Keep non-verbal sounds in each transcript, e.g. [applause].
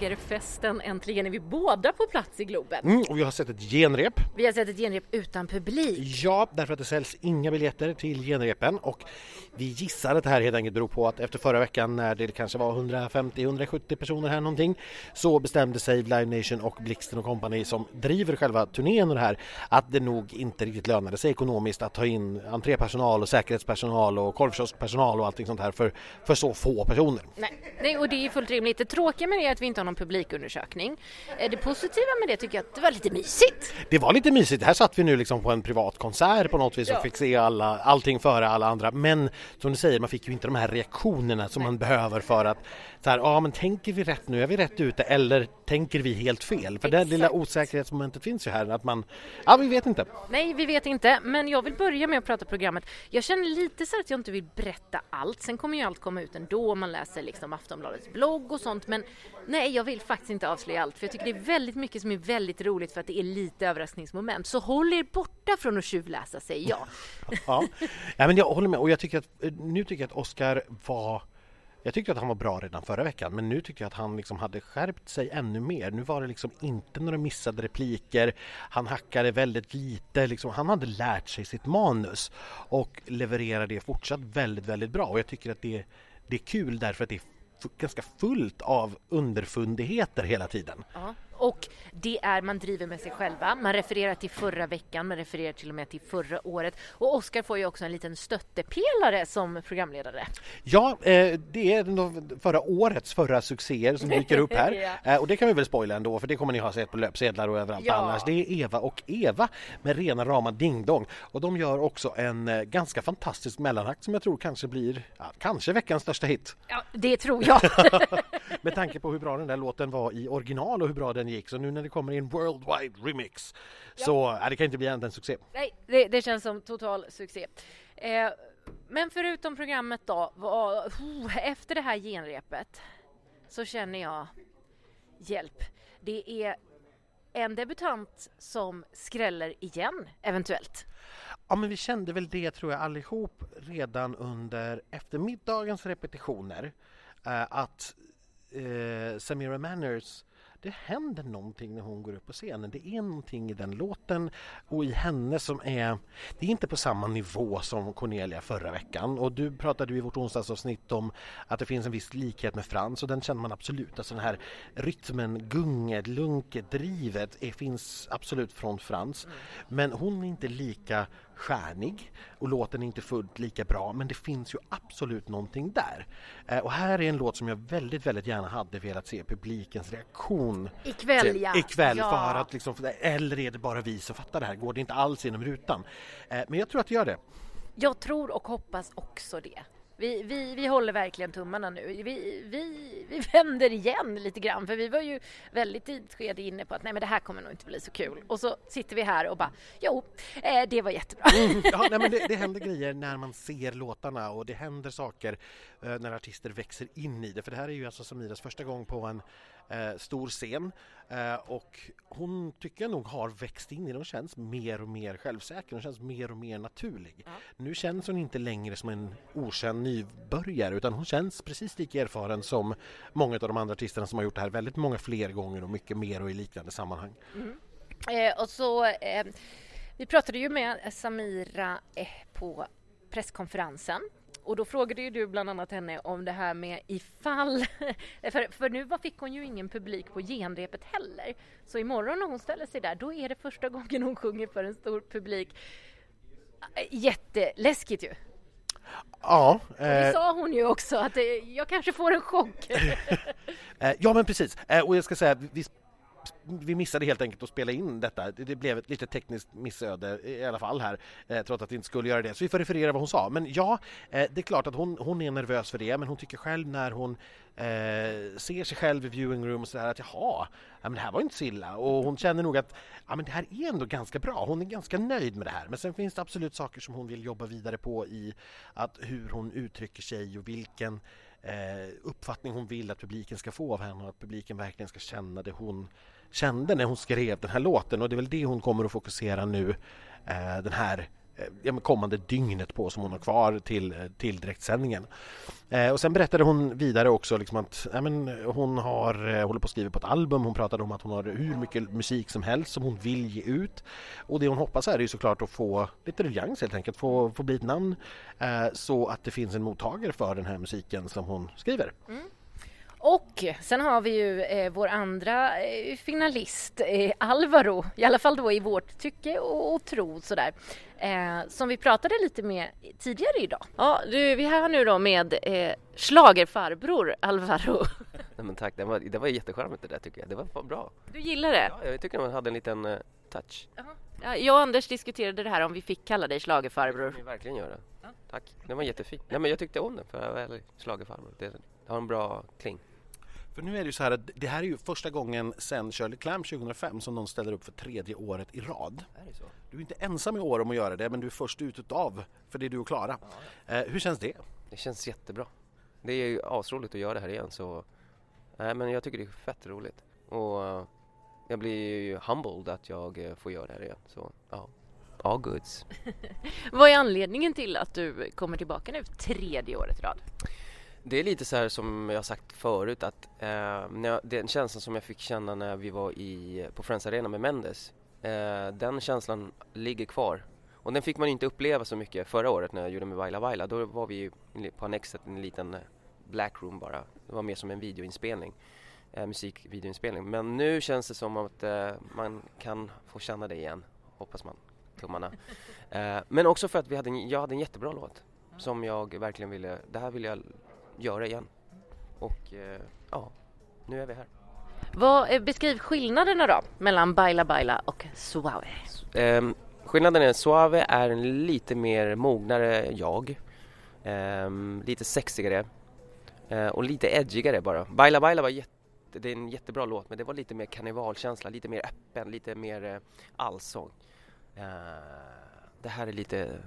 idag är det festen. Äntligen är vi båda på plats i Globen. Mm, och vi har sett ett genrep. Vi har sett ett genrep utan publik. Ja, därför att det säljs inga biljetter till genrepen och vi gissar att det här helt enkelt beror på att efter förra veckan när det kanske var 150-170 personer här någonting så bestämde sig Live Nation och Blixten och Company som driver själva turnén och det här att det nog inte riktigt lönade sig ekonomiskt att ta in entrépersonal och säkerhetspersonal och korvkioskpersonal och allting sånt här för, för så få personer. Nej. Nej, och det är fullt rimligt. Det tråkiga med det är att vi inte har någon publikundersökning. Eh, det positiva med det tycker jag att det var lite mysigt. Det var lite mysigt. Här satt vi nu liksom på en privat konsert på något vis och ja. fick se alla, allting före alla andra. Men som du säger, man fick ju inte de här reaktionerna som man behöver för att så här, ja men tänker vi rätt nu, är vi rätt ute eller tänker vi helt fel? För det lilla osäkerhetsmomentet finns ju här att man, ja vi vet inte. Nej, vi vet inte, men jag vill börja med att prata programmet. Jag känner lite så att jag inte vill berätta allt. Sen kommer ju allt komma ut ändå om man läser liksom Aftonbladets blogg och sånt. Men nej, jag vill faktiskt inte avslöja allt för jag tycker det är väldigt mycket som är väldigt roligt för att det är lite överraskningsmoment. Så håll er borta från att tjuvläsa, säger jag. [laughs] ja. ja, men jag håller med och jag tycker att eh, nu tycker jag att Oscar var jag tyckte att han var bra redan förra veckan men nu tyckte jag att han liksom hade skärpt sig ännu mer. Nu var det liksom inte några missade repliker. Han hackade väldigt lite. Liksom, han hade lärt sig sitt manus och levererar det fortsatt väldigt, väldigt bra. Och jag tycker att det, det är kul därför att det är ganska fullt av underfundigheter hela tiden. Ja. Och det är, man driver med sig själva, man refererar till förra veckan, man refererar till och med till förra året. Och Oskar får ju också en liten stöttepelare som programledare. Ja, eh, det är förra årets förra succéer som dyker upp här. [laughs] ja. eh, och det kan vi väl spoila ändå, för det kommer ni ha sett på löpsedlar och överallt ja. annars. Det är Eva och Eva med rena rama dingdong. Och de gör också en eh, ganska fantastisk mellanakt som jag tror kanske blir, ja, kanske veckans största hit. Ja, det tror jag. [laughs] med tanke på hur bra den där låten var i original och hur bra den gick. Så nu när det kommer i en worldwide remix ja. så äh, det kan inte bli annat än succé. Nej, det, det känns som total succé. Eh, men förutom programmet då, var, oh, efter det här genrepet så känner jag hjälp. Det är en debutant som skräller igen, eventuellt. Ja, men vi kände väl det tror jag allihop redan under eftermiddagens repetitioner. Eh, att eh, Samira Manners det händer någonting när hon går upp på scenen. Det är någonting i den låten och i henne som är... Det är inte på samma nivå som Cornelia förra veckan och du pratade i vårt onsdagsavsnitt om att det finns en viss likhet med Frans och den känner man absolut. Alltså den här rytmen, gunget, lunket, drivet är, finns absolut från Frans. Mm. Men hon är inte lika stjärnig och låten är inte fullt lika bra men det finns ju absolut någonting där. Eh, och här är en låt som jag väldigt, väldigt gärna hade velat se publikens reaktion ikväll, till, ja. ikväll ja. för att liksom, eller är det bara vi som fattar det här? Går det inte alls genom rutan? Eh, men jag tror att det gör det. Jag tror och hoppas också det. Vi, vi, vi håller verkligen tummarna nu. Vi, vi, vi [laughs] vänder igen lite grann för vi var ju väldigt ett skede inne på att nej men det här kommer nog inte bli så kul. Och så sitter vi här och bara jo, eh, det var jättebra. Mm, [laughs] ja, nej, men det, det händer grejer när man ser låtarna och det händer saker eh, när artister växer in i det. För det här är ju alltså Samiras första gång på en eh, stor scen eh, och hon tycker jag nog har växt in i det. Hon känns mer och mer självsäker, hon känns mer och mer naturlig. Ja. Nu känns hon inte längre som en okänd nybörjare utan hon känns precis lika erfaren som många av de andra artisterna som har gjort det här väldigt många fler gånger och mycket mer och i liknande sammanhang. Mm. Eh, och så, eh, vi pratade ju med Samira eh, på presskonferensen och då frågade ju du bland annat henne om det här med ifall... [laughs] För, för nu fick hon ju ingen publik på genrepet heller. Så imorgon när hon ställer sig där, då är det första gången hon sjunger för en stor publik. Jätteläskigt ju. Ja. Eh... det sa hon ju också, att jag kanske får en chock. [laughs] Eh, ja, men precis. Eh, och jag ska säga, vi vi missade helt enkelt att spela in detta. Det blev ett lite tekniskt missöde i alla fall här, eh, trots att vi inte skulle göra det. Så vi får referera vad hon sa. Men ja, eh, det är klart att hon, hon är nervös för det, men hon tycker själv när hon eh, ser sig själv i viewing room och sådär att jaha, ja, men det här var inte så illa. Och hon känner nog att ja, men det här är ändå ganska bra. Hon är ganska nöjd med det här. Men sen finns det absolut saker som hon vill jobba vidare på i att hur hon uttrycker sig och vilken eh, uppfattning hon vill att publiken ska få av henne och att publiken verkligen ska känna det hon kände när hon skrev den här låten. Och det är väl det hon kommer att fokusera nu eh, den här Eh, kommande dygnet på som hon har kvar till, eh, till direktsändningen. Eh, och sen berättade hon vidare också liksom att ja, men hon har, eh, håller på att skriva på ett album. Hon pratade om att hon har hur mycket musik som helst som hon vill ge ut. Och det hon hoppas är ju såklart att få lite ruljans helt enkelt, få, få bli ett namn eh, så att det finns en mottagare för den här musiken som hon skriver. Mm. Och sen har vi ju eh, vår andra eh, finalist, eh, Alvaro, i alla fall då i vårt tycke och, och tro sådär, eh, som vi pratade lite med tidigare idag. Ja, du, vi är här nu då med eh, slagerfarbror Alvaro. [laughs] Nej, men tack, det var, det var jättecharmigt det där tycker jag. Det var bra. Du gillar det? Ja, jag tycker man hade en liten uh, touch. Ja, jag och Anders diskuterade det här om vi fick kalla dig slagerfarbror. Det kan vi verkligen göra. Ja. Tack, den var jättefin. Nej, men jag tyckte om den för att vara slagerfarbror. Det, det har en bra kling. För nu är det ju så här att det här är ju första gången sedan Shirley Clamp 2005 som någon ställer upp för tredje året i rad. Är det så? Du är inte ensam i år om att göra det men du är först ut utav för det är du och Klara. Ja. Eh, hur känns det? Det känns jättebra. Det är ju asroligt att göra det här igen så nej, men jag tycker det är fett roligt. Och jag blir ju humbled att jag uh, får göra det här igen. Så ja, all goods. [laughs] Vad är anledningen till att du kommer tillbaka nu tredje året i rad? Det är lite så här som jag sagt förut att eh, när jag, den känslan som jag fick känna när vi var i, på Friends Arena med Mendes eh, den känslan ligger kvar. Och den fick man inte uppleva så mycket förra året när jag gjorde med Vaila Vaila då var vi på Annexet en liten eh, black room bara. Det var mer som en videoinspelning eh, musikvideoinspelning. Men nu känns det som att eh, man kan få känna det igen hoppas man tummarna. [laughs] Eh, men också för att vi hade en, jag hade en jättebra låt som jag verkligen ville, det här vill jag göra igen. Och eh, ja, nu är vi här. Vad, eh, beskriv skillnaderna då mellan Baila Baila och Suave. Eh, skillnaden är Suave är en lite mer mognare jag. Eh, lite sexigare eh, och lite edgigare bara. Baila Baila var jätte det är en jättebra låt men det var lite mer karnevalkänsla, lite mer öppen, lite mer eh, allsång. Uh, det här är lite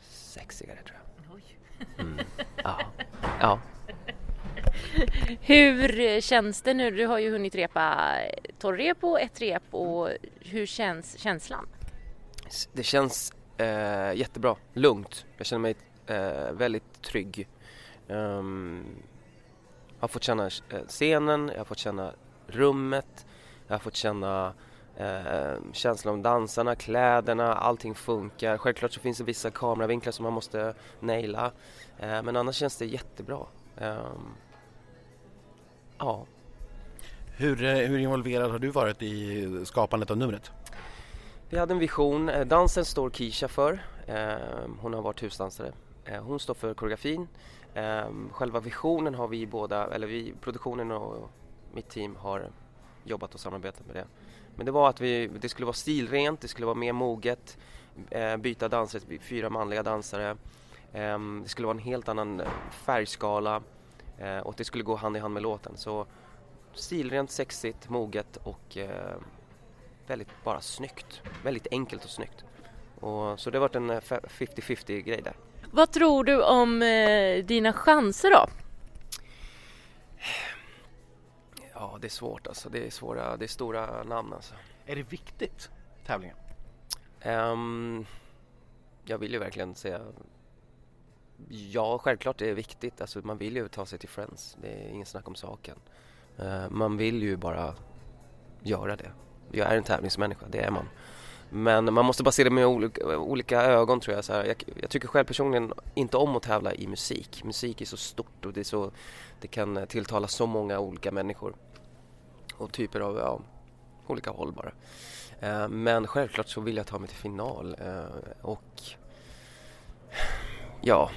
sexigare tror jag. Oj. Mm. Ja. ja. Hur känns det nu? Du har ju hunnit repa torrrep och ett rep och hur känns känslan? Det känns eh, jättebra, lugnt. Jag känner mig eh, väldigt trygg. Um, jag har fått känna eh, scenen, jag har fått känna rummet, jag har fått känna eh, känslan om dansarna, kläderna, allting funkar. Självklart så finns det vissa kameravinklar som man måste naila. Eh, men annars känns det jättebra. Um, ja. Hur, eh, hur involverad har du varit i skapandet av numret? Vi hade en vision. Eh, dansen står Kisha för. Ehm, hon har varit husdansare. Eh, hon står för koreografin. Ehm, själva visionen har vi båda, eller vi, produktionen och mitt team har jobbat och samarbetat med det. Men det var att vi, det skulle vara stilrent, det skulle vara mer moget, byta dansare, fyra manliga dansare. Ehm, det skulle vara en helt annan färgskala och det skulle gå hand i hand med låten. Så stilrent, sexigt, moget och eh, väldigt bara snyggt. Väldigt enkelt och snyggt. Och, så det har varit en 50-50 eh, grej där. Vad tror du om eh, dina chanser då? Ja, det är svårt alltså. Det är svåra, det är stora namn alltså. Är det viktigt, tävlingen? Um, jag vill ju verkligen säga Ja, självklart det är viktigt. Alltså, man vill ju ta sig till Friends. Det är ingen snack om saken. Eh, man vill ju bara göra det. Jag är en tävlingsmänniska, det är man. Men man måste bara se det med olika, olika ögon tror jag. Så jag, jag, tycker själv personligen inte om att tävla i musik. Musik är så stort och det, är så, det kan tilltala så många olika människor. Och typer av, ja, olika håll bara. Eh, men självklart så vill jag ta mig till final. Eh, och ja,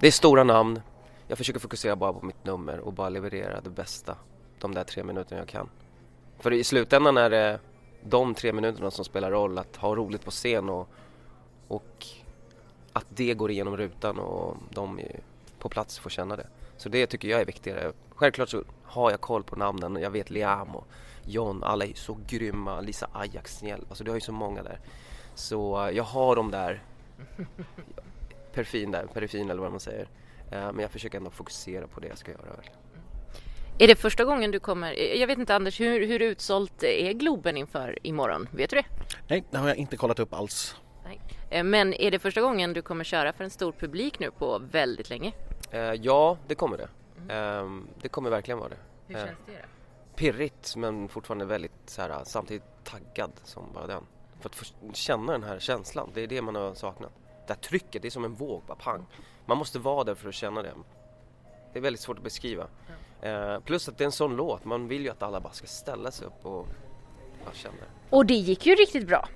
det är stora namn. Jag försöker fokusera bara på mitt nummer och bara leverera det bästa de där tre minuterna jag kan. För i slutändan är det de tre minuterna som spelar roll, att ha roligt på scen och, och att det går igenom rutan och de på plats får känna det. Så det tycker jag är viktigare. Självklart så har jag koll på namnen, jag vet Liam och John, alla är så grymma, Lisa Ajax snäll, alltså du har ju så många där. Så eh, jag har de där, perfin där, perifin eller vad man säger. Eh, men jag försöker ändå fokusera på det jag ska göra. Är det första gången du kommer? Jag vet inte Anders, hur, hur utsålt är Globen inför imorgon? Vet du det? Nej, det har jag inte kollat upp alls. Nej. Eh, men är det första gången du kommer köra för en stor publik nu på väldigt länge? Eh, ja, det kommer det. Eh, det kommer verkligen vara det. Hur Eh, känns det då? Pirrigt men fortfarande väldigt så här, samtidigt taggad som bara den. För att få känna den här känslan, det är det man har saknat. Det här trycket, det är som en våg, bara pang. Man måste vara där för att känna det. Det är väldigt svårt att beskriva. Eh, plus att det är en sån låt, man vill ju att alla bara ska ställa sig upp och ja, känna det. Och det gick ju riktigt bra.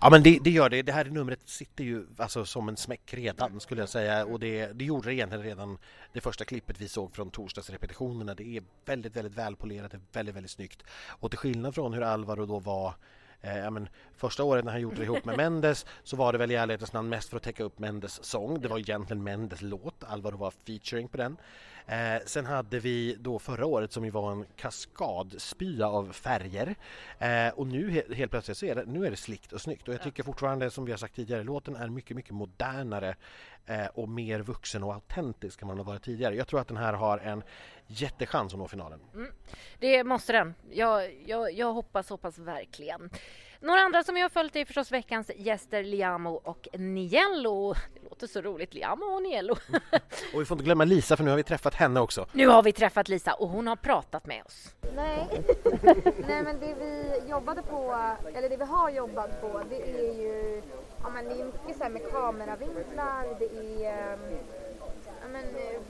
Ja men det, det gör det. Det här numret sitter ju alltså som en smäck redan skulle jag säga och det, det gjorde det egentligen redan det första klippet vi såg från torsdagsrepetitionerna. Det är väldigt, väldigt välpolerat, det är väldigt, väldigt snyggt. Och till skillnad från hur Alvaro då var Eh, ja, men första året när han gjorde det ihop med Mendes så var det väl i ärlighetens namn mest för att täcka upp Mendes sång. Det var egentligen Mendes låt, Alvaro var featuring på den. Eh, sen hade vi då förra året som ju var en kaskadspya av färger eh, och nu he helt plötsligt så är det, nu är det slickt och snyggt och jag tycker fortfarande som vi har sagt tidigare låten är mycket, mycket modernare eh, och mer vuxen och autentisk än man har varit tidigare. Jag tror att den här har en jättechans att nå finalen. Det måste den. Jag, jag, jag hoppas, hoppas verkligen. Några andra som jag har följt är förstås veckans gäster Liamo och Niello. Det låter så roligt, Liamo och Niello. Och vi får inte glömma Lisa för nu har vi träffat henne också. Nu har vi träffat Lisa och hon har pratat med oss. Nej. [laughs] Nej men det vi jobbade på, eller det vi har jobbat på det är ju, ja men det är mycket så här med kameravinklar, det är, ehm, ja men eh,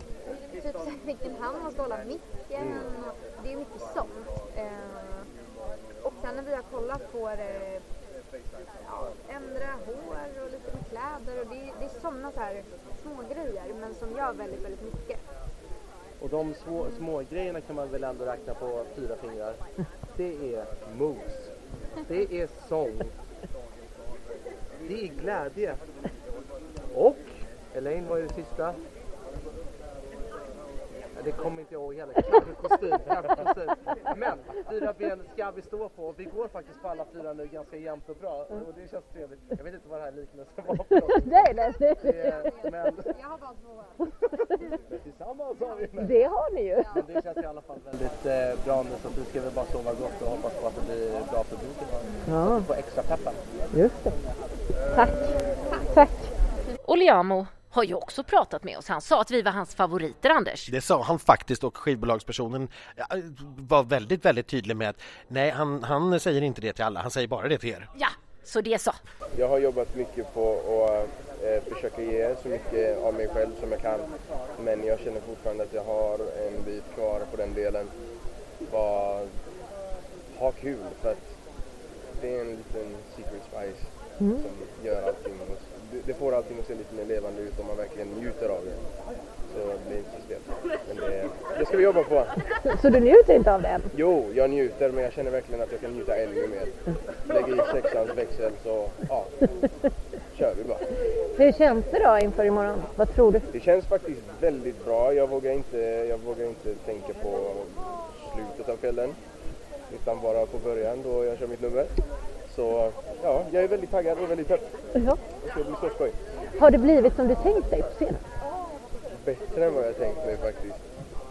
typ så här vilken hand man ska hålla micken, och det är mycket sånt. Eh, Och sen när vi har kollat på det, ja, ändra hår och lite med kläder och det, är- det är sådana så här små grejer men som gör väldigt, väldigt mycket. Och de små, små grejerna kan man väl ändå räkna på fyra fingrar. Det är moves. Det är sång. Det är glädje. Och, Elaine vad är det sista? Det kommer inte jag ihåg heller. Kostym, kostym. Men fyra ben ska vi stå på. Och Vi går faktiskt på alla fyra nu ganska jämnt och bra. Och det känns trevligt. Jag vet inte vad det här liknelsen var för [laughs] något. Nej, nej, det, Det- Men Jag har bara två. [laughs] tillsammans har vi med. det har ni ju. Men det känns i alla fall väldigt eh, bra nu så att vi ska väl bara sova gott och hoppas på att det blir bra publik idag. Ja, Få extra peppen. just det. Tack. Tack. Och Liamo har ju också pratat med oss. Han sa att vi var hans favoriter, Anders. Det sa han faktiskt och skivbolagspersonen var väldigt, väldigt tydlig med att nej, han, han säger inte det till alla, han säger bara det till er. Ja, så det så. Jag har jobbat mycket på att eh, försöka ge så mycket av mig själv som jag kan. Men jag känner fortfarande att jag har en bit kvar på den delen. Bara ha kul för att det är en liten secret spice som gör allting. Det får allting att se lite mer levande ut om man verkligen njuter av det. Så det blir inte så stelt. Men det, det ska vi jobba på. Så du njuter inte av det än? Jo, jag njuter men jag känner verkligen att jag kan njuta ännu mer. Lägger i sexans växel så ja, kör vi bara. Hur känns det då inför imorgon? Vad tror du? Det känns faktiskt väldigt bra. Jag vågar inte, jag vågar inte tänka på slutet av kvällen. Utan bara på början då jag kör mitt nummer. Så ja, jag är väldigt taggad och väldigt pepp. Ja. Det ska bli så skoj. Har det blivit som du tänkt dig på scenen? Bättre än vad jag tänkt mig faktiskt.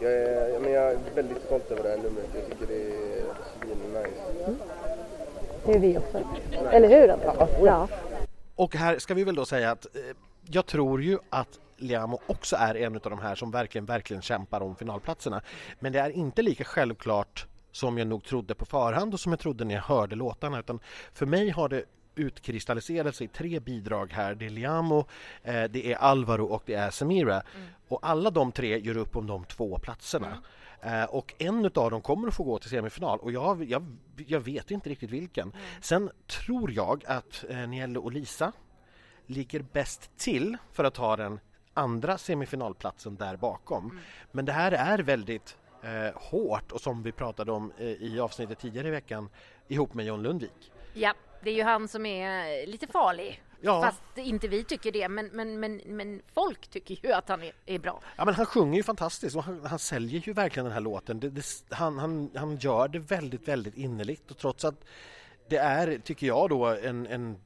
Jag är, men jag är väldigt stolt över det här numret. Jag tycker det är svin-nice. Det är vi också. Eller hur Anders? Ja. Och här ska vi väl då säga att eh, jag tror ju att Liamo också är en av de här som verkligen, verkligen kämpar om finalplatserna. Men det är inte lika självklart som jag nog trodde på förhand och som jag trodde när jag hörde låtarna. Utan för mig har det utkristalliserat sig tre bidrag här. Det är Liamo, eh, det är Alvaro och det är Samira. Och alla de tre gör upp om de två platserna. Eh, och en av dem kommer att få gå till semifinal och jag, jag, jag vet inte riktigt vilken. Sen tror jag att eh, Niello och Lisa ligger bäst till för att ta den andra semifinalplatsen där bakom. Men det här är väldigt eh, hårt och som vi pratade om eh, i avsnittet tidigare i veckan ihop med John Lundvik. Ja, det är ju han som är lite farlig. Ja. Fast inte vi tycker det, men, men, men, men folk tycker ju att han är, är bra. Ja, men han sjunger ju fantastiskt och han, han säljer ju verkligen den här låten. Det, det, han, han, han gör det väldigt, väldigt innerligt och trots att det är, tycker jag då, en, en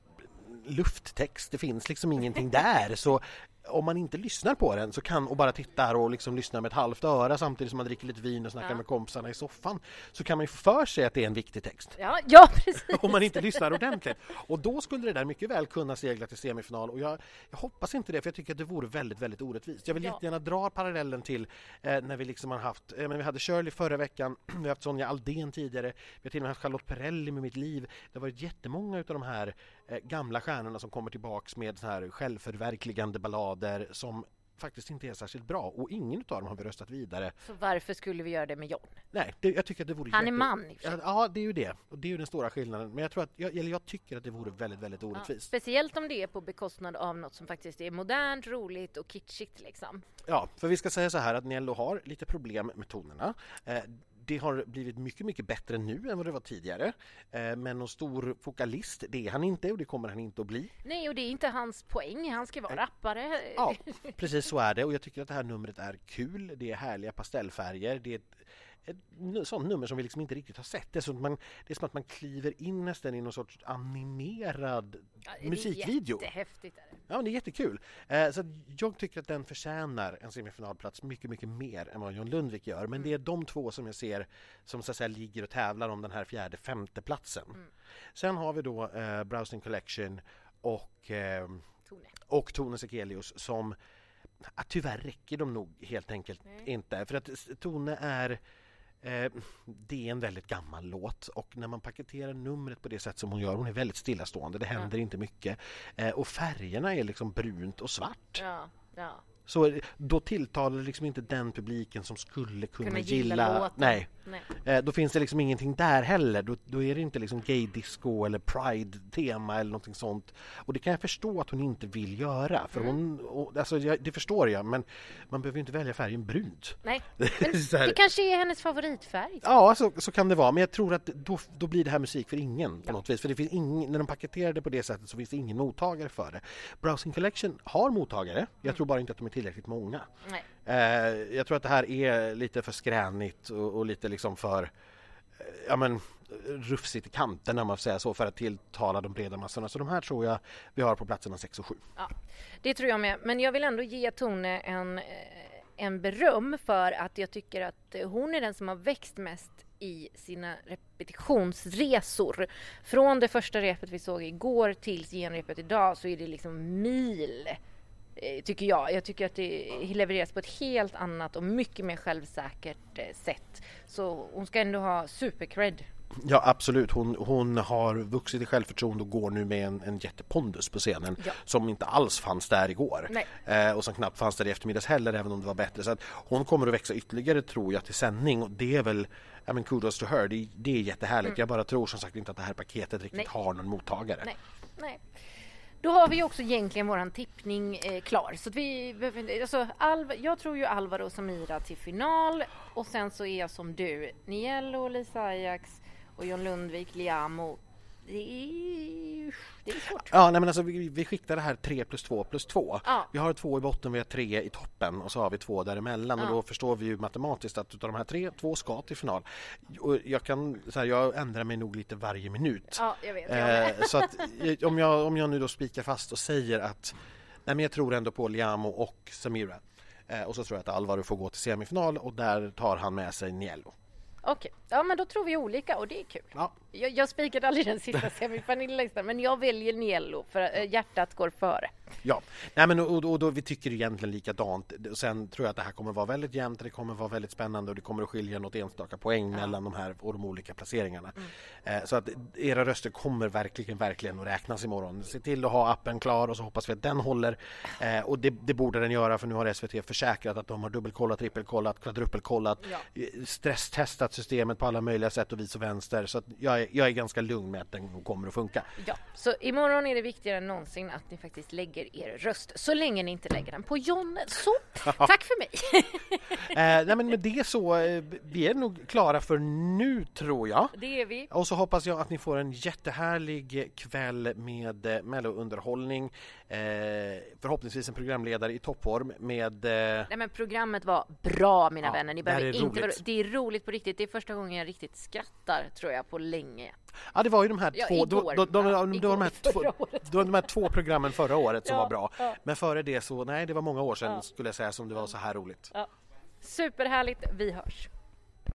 lufttext, det finns liksom ingenting [laughs] där så om man inte lyssnar på den så kan, och bara tittar och liksom lyssnar med ett halvt öra samtidigt som man dricker lite vin och snackar Ja. med kompisarna i soffan så kan man ju få för sig att det är en viktig text Ja, ja precis. [laughs] om man inte lyssnar ordentligt. Och då skulle det där mycket väl kunna segla till semifinal och jag, jag hoppas inte det för jag tycker att det vore väldigt, väldigt orättvist. Jag vill Ja. jättegärna dra parallellen till eh, när vi liksom har haft, eh, men vi hade Shirley förra veckan, [clears throat] vi har haft Sonja Aldén tidigare, vi har till och med haft Charlotte Perrelli med Mitt liv. Det har varit jättemånga av de här gamla stjärnorna som kommer tillbaks med så här självförverkligande ballader som faktiskt inte är särskilt bra och ingen av dem har vi röstat vidare. Så varför skulle vi göra det med John? Nej, det, jag tycker att det vore Han är jätte- man i. Ja, det är ju det. Och det är ju den stora skillnaden. Men jag tror att, jag, eller jag tycker att det vore väldigt, väldigt Ja, orättvist. speciellt om det är på bekostnad av något som faktiskt är modernt, roligt och kitschigt liksom. Ja, för vi ska säga så här att Nello har lite problem med tonerna. Eh, det har blivit mycket, mycket bättre nu än vad det var tidigare. Eh, men någon stor vokalist, det är han inte och det kommer han inte att bli. Nej, och det är inte hans poäng. Han ska vara rappare. Ja, [laughs] precis så är det och jag tycker att det här numret är kul. Det är härliga pastellfärger. Det är ett, ett sånt nummer som vi liksom inte riktigt har sett. Det är, som man, det är som att man kliver in nästan i någon sorts animerad Ja, det är musikvideo. Jättehäftigt är det. Ja, men det är jättekul. Eh, så att jag tycker att den förtjänar en semifinalplats mycket, mycket mer än vad John Lundvik gör. Men det är de två som jag ser som så att säga ligger och tävlar om den här fjärde, femte platsen. Sen har vi då eh, Browsing Collection och, eh, Tone. och Tone Sekelius som ah, tyvärr räcker de nog helt enkelt inte. För att Tone är Eh, det är en väldigt gammal låt och när man paketerar numret på det sätt som hon gör, hon är väldigt stillastående, det händer inte mycket. Eh, och färgerna är liksom brunt och svart. Ja, ja. Så då tilltalar det liksom inte den publiken som skulle kunna, Kunna gilla, gilla... låten. Nej. Eh, då finns det liksom ingenting där heller. Då, då är det inte liksom gay disco eller pride-tema eller någonting sånt. Och det kan jag förstå att hon inte vill göra. För Mm. hon, och, alltså, jag, det förstår jag, men man behöver ju inte välja färgen brunt. Nej. [laughs] Här- Det kanske är hennes favoritfärg. Ja, så, så kan det vara. Men jag tror att då, då blir det här musik för ingen på något vis. För det finns ingen, när de paketerar det på det sättet så finns det ingen mottagare för det. Browsing Collection har mottagare. Jag tror bara inte att de är tillräckligt många. Nej. Eh, jag tror att det här är lite för skränigt och, och lite liksom för eh, ja, men, rufsigt i kanterna om man får säga så för att tilltala de breda massorna. Så de här tror jag vi har på platserna 6 och 7. Ja, det tror jag med. Men jag vill ändå ge Tone en, eh, en beröm för att jag tycker att hon är den som har växt mest i sina repetitionsresor. Från det första repet vi såg igår till genrepet idag så är det liksom mil tycker jag. Jag tycker att det levereras på ett helt annat och mycket mer självsäkert eh, sätt. Så hon ska ändå ha supercred. Ja absolut, hon, hon har vuxit i självförtroende och går nu med en, en jättepondus på scenen Ja. som inte alls fanns där igår eh, och som knappt fanns där i eftermiddags heller även om det var bättre. Så att hon kommer att växa ytterligare tror jag till sändning och det är väl ja, men kudos to her, det, det är jättehärligt. Jag bara tror som sagt inte att det här paketet riktigt Nej. har någon mottagare. Nej, nej. Då har vi också egentligen våran tippning eh, klar. Så att vi behöver, alltså, Alv, jag tror ju Alvaro och Samira till final och sen så är jag som du. Niello, Lisa Ajax och John Lundvik, Liamo. Det är, det är svårt. Ja, nej men alltså vi, vi skiktar det här 3 plus 2 plus 2. Ja. Vi har två i botten, vi har tre i toppen och så har vi två däremellan och Ja. då förstår vi ju matematiskt att utav de här tre, två ska till final. Och jag kan, så här, jag ändrar mig nog lite varje minut. Ja, jag vet. Jag. Eh, så att [laughs] eh, om jag, om jag nu då spikar fast och säger att nej men jag tror ändå på Liamo och Samira. Eh, och så tror jag att Alvaro får gå till semifinal och där tar han med sig Niello. Okej, ja men då tror vi olika och det är kul. Ja. Jag, jag spikade aldrig den sista [laughs] semifinallistan men jag väljer Niello för eh, hjärtat går före. Ja, Nej, men och, och då, vi tycker egentligen likadant. Sen tror jag att det här kommer vara väldigt jämnt, det kommer vara väldigt spännande och det kommer att skilja något enstaka poäng mellan de här och de olika placeringarna. Eh, så att era röster kommer verkligen, verkligen att räknas imorgon. Se till att ha appen klar och så hoppas vi att den håller. Eh, och det, det borde den göra för nu har SVT försäkrat att de har dubbelkollat, trippelkollat, kvadruppelkollat, Ja. eh, stresstestat systemet på alla möjliga sätt och vis och vänster. Så att jag, är, jag är ganska lugn med att den kommer att funka. Ja, så imorgon är det viktigare än någonsin att ni faktiskt lägger er röst. Så länge ni inte lägger den på John. Så, tack för mig! Eh, nej, men med det så, eh, vi är nog klara för nu tror jag. Det är vi. Och så hoppas jag att ni får en jättehärlig kväll med eh, mellounderhållning. Eh, förhoppningsvis en programledare i toppform med... Eh, Nej men programmet var bra mina Ja, vänner. Ni det är inte vara, roligt. det är roligt på riktigt. Det är första gången jag riktigt skrattar tror jag på länge. Ja, det var ju de här Ja, två... då- igår. då- då- Ja, då- var de här två- var de här två programmen förra året som Ja, var bra. ja. Men före det så, nej det var många år sedan Ja. skulle jag säga som det var så här roligt. Superhärligt, vi hörs!